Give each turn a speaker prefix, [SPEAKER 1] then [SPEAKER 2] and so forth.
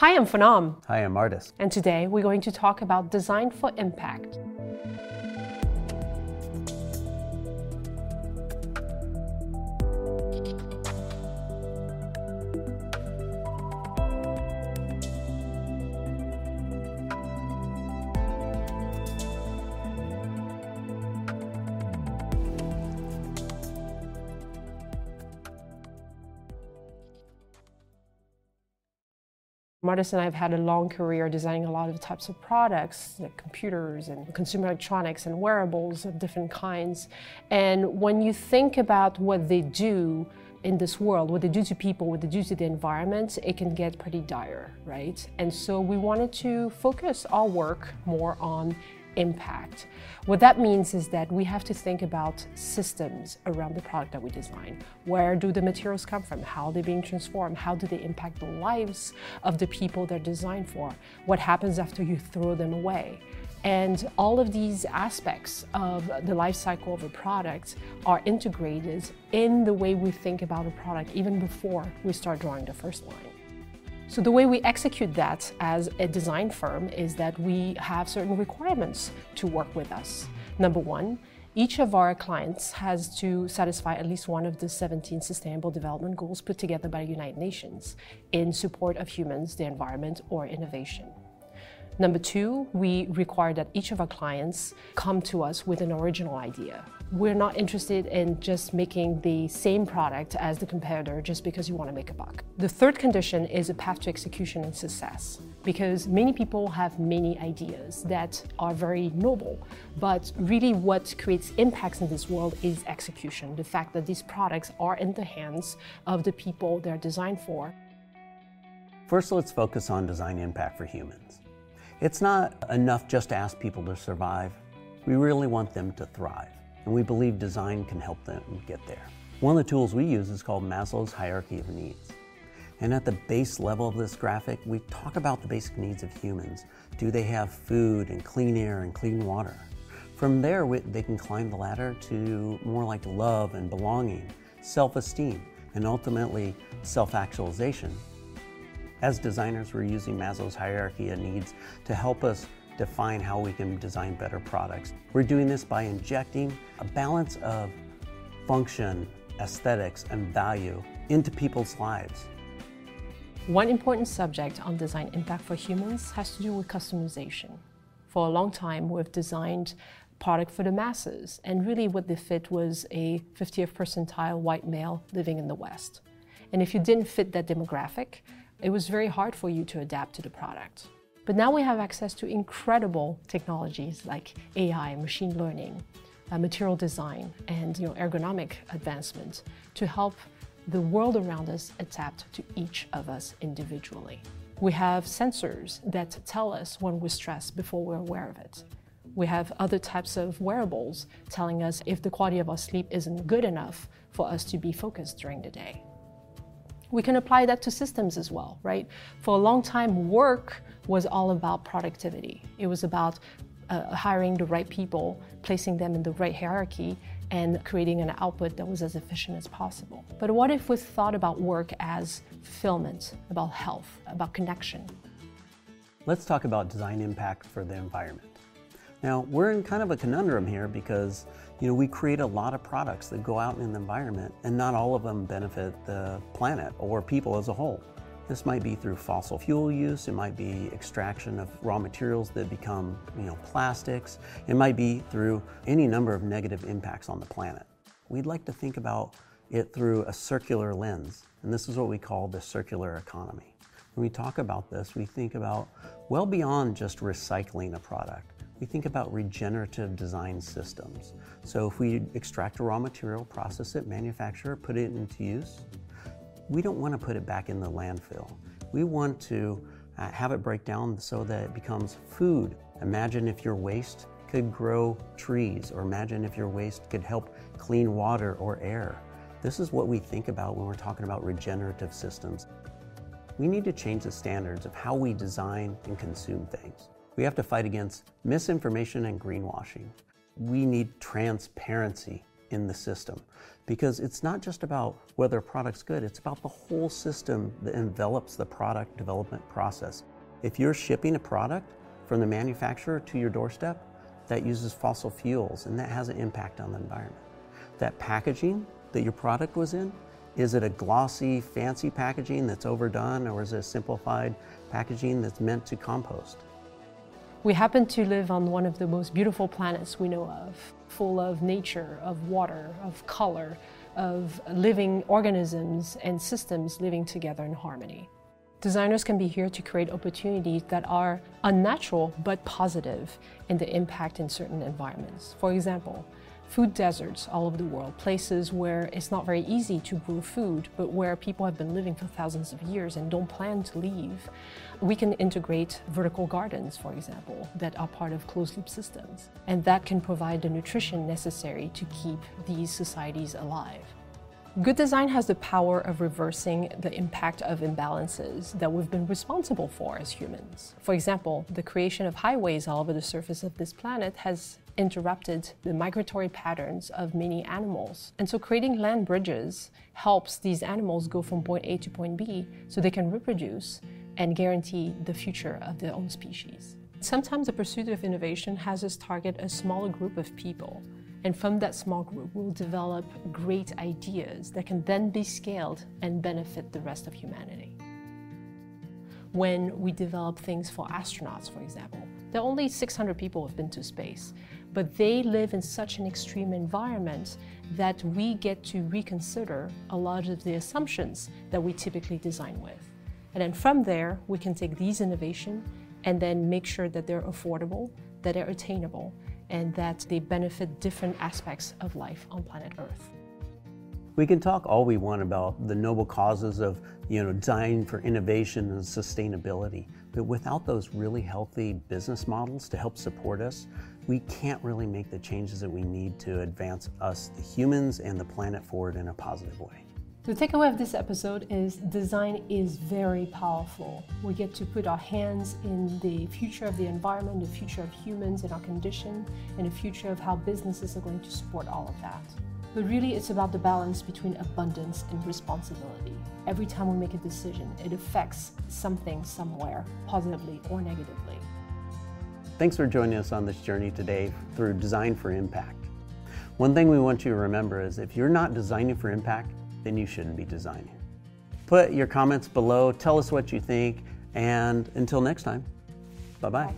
[SPEAKER 1] Hi, I'm Phanam.
[SPEAKER 2] Hi, I'm Artis.
[SPEAKER 1] And today we're going to talk about design for impact. Martis and I have had a long career designing a lot of types of products, like computers and consumer electronics and wearables of different kinds. And when you think about what they do in this world, what they do to people, what they do to the environment, it can get pretty dire, right? And so we wanted to focus our work more on impact. What that means is that we have to think about systems around the product that we design. Where do the materials come from? How are they being transformed? How do they impact the lives of the people they're designed for? What happens after you throw them away? And all of these aspects of the life cycle of a product are integrated in the way we think about a product even before we start drawing the first line. So the way we execute that as a design firm is that we have certain requirements to work with us. Number one, each of our clients has to satisfy at least one of the 17 Sustainable Development Goals put together by the United Nations in support of humans, the environment, or innovation. Number two, we require that each of our clients come to us with an original idea. We're not interested in just making the same product as the competitor just because you want to make a buck. The third condition is a path to execution and success because many people have many ideas that are very noble, but really what creates impacts in this world is execution, the fact that these products are in the hands of the people they're designed for.
[SPEAKER 2] First, let's focus on design impact for humans. It's not enough just to ask people to survive. We really want them to thrive, and we believe design can help them get there. One of the tools we use is called Maslow's Hierarchy of Needs. And at the base level of this graphic, we talk about the basic needs of humans. Do they have food and clean air and clean water? From there, they can climb the ladder to more like love and belonging, self esteem, and ultimately self actualization as designers, we're using Maslow's hierarchy of needs to help us define how we can design better products. We're doing this by injecting a balance of function, aesthetics, and value into people's lives.
[SPEAKER 1] One important subject on design impact for humans has to do with customization. For a long time, we've designed product for the masses, and really what they fit was a 50th percentile white male living in the West. And if you didn't fit that demographic, it was very hard for you to adapt to the product. But now we have access to incredible technologies like AI, machine learning, uh, material design, and you know, ergonomic advancement to help the world around us adapt to each of us individually. We have sensors that tell us when we're stressed before we're aware of it. We have other types of wearables telling us if the quality of our sleep isn't good enough for us to be focused during the day. We can apply that to systems as well, right? For a long time, work was all about productivity. It was about uh, hiring the right people, placing them in the right hierarchy, and creating an output that was as efficient as possible. But what if we thought about work as fulfillment, about health, about connection?
[SPEAKER 2] Let's talk about design impact for the environment. Now, we're in kind of a conundrum here because you know, we create a lot of products that go out in the environment and not all of them benefit the planet or people as a whole. This might be through fossil fuel use, it might be extraction of raw materials that become, you know, plastics. It might be through any number of negative impacts on the planet. We'd like to think about it through a circular lens, and this is what we call the circular economy. When we talk about this, we think about well beyond just recycling a product we think about regenerative design systems. So if we extract a raw material, process it, manufacture it, put it into use, we don't want to put it back in the landfill. We want to uh, have it break down so that it becomes food. Imagine if your waste could grow trees, or imagine if your waste could help clean water or air. This is what we think about when we're talking about regenerative systems. We need to change the standards of how we design and consume things. We have to fight against misinformation and greenwashing. We need transparency in the system because it's not just about whether a product's good, it's about the whole system that envelops the product development process. If you're shipping a product from the manufacturer to your doorstep, that uses fossil fuels and that has an impact on the environment. That packaging that your product was in, is it a glossy, fancy packaging that's overdone or is it a simplified packaging that's meant to compost?
[SPEAKER 1] We happen to live on one of the most beautiful planets we know of, full of nature, of water, of color, of living organisms and systems living together in harmony. Designers can be here to create opportunities that are unnatural but positive in the impact in certain environments. For example, food deserts all over the world, places where it's not very easy to grow food, but where people have been living for thousands of years and don't plan to leave. We can integrate vertical gardens, for example, that are part of closed loop systems. And that can provide the nutrition necessary to keep these societies alive. Good design has the power of reversing the impact of imbalances that we've been responsible for as humans. For example, the creation of highways all over the surface of this planet has interrupted the migratory patterns of many animals. And so creating land bridges helps these animals go from point A to point B so they can reproduce and guarantee the future of their own species. Sometimes the pursuit of innovation has as target a smaller group of people and from that small group, we'll develop great ideas that can then be scaled and benefit the rest of humanity. When we develop things for astronauts, for example, there are only 600 people who have been to space, but they live in such an extreme environment that we get to reconsider a lot of the assumptions that we typically design with. And then from there, we can take these innovations and then make sure that they're affordable, that they're attainable, and that they benefit different aspects of life on planet Earth.
[SPEAKER 2] We can talk all we want about the noble causes of you know, design for innovation and sustainability, but without those really healthy business models to help support us, we can't really make the changes that we need to advance us, the humans, and the planet forward in a positive way.
[SPEAKER 1] The takeaway of this episode is design is very powerful. We get to put our hands in the future of the environment, the future of humans and our condition, and the future of how businesses are going to support all of that. But really, it's about the balance between abundance and responsibility. Every time we make a decision, it affects something somewhere, positively or negatively.
[SPEAKER 2] Thanks for joining us on this journey today through Design for Impact. One thing we want you to remember is if you're not designing for impact, then you shouldn't be designing. Put your comments below, tell us what you think, and until next time, bye bye.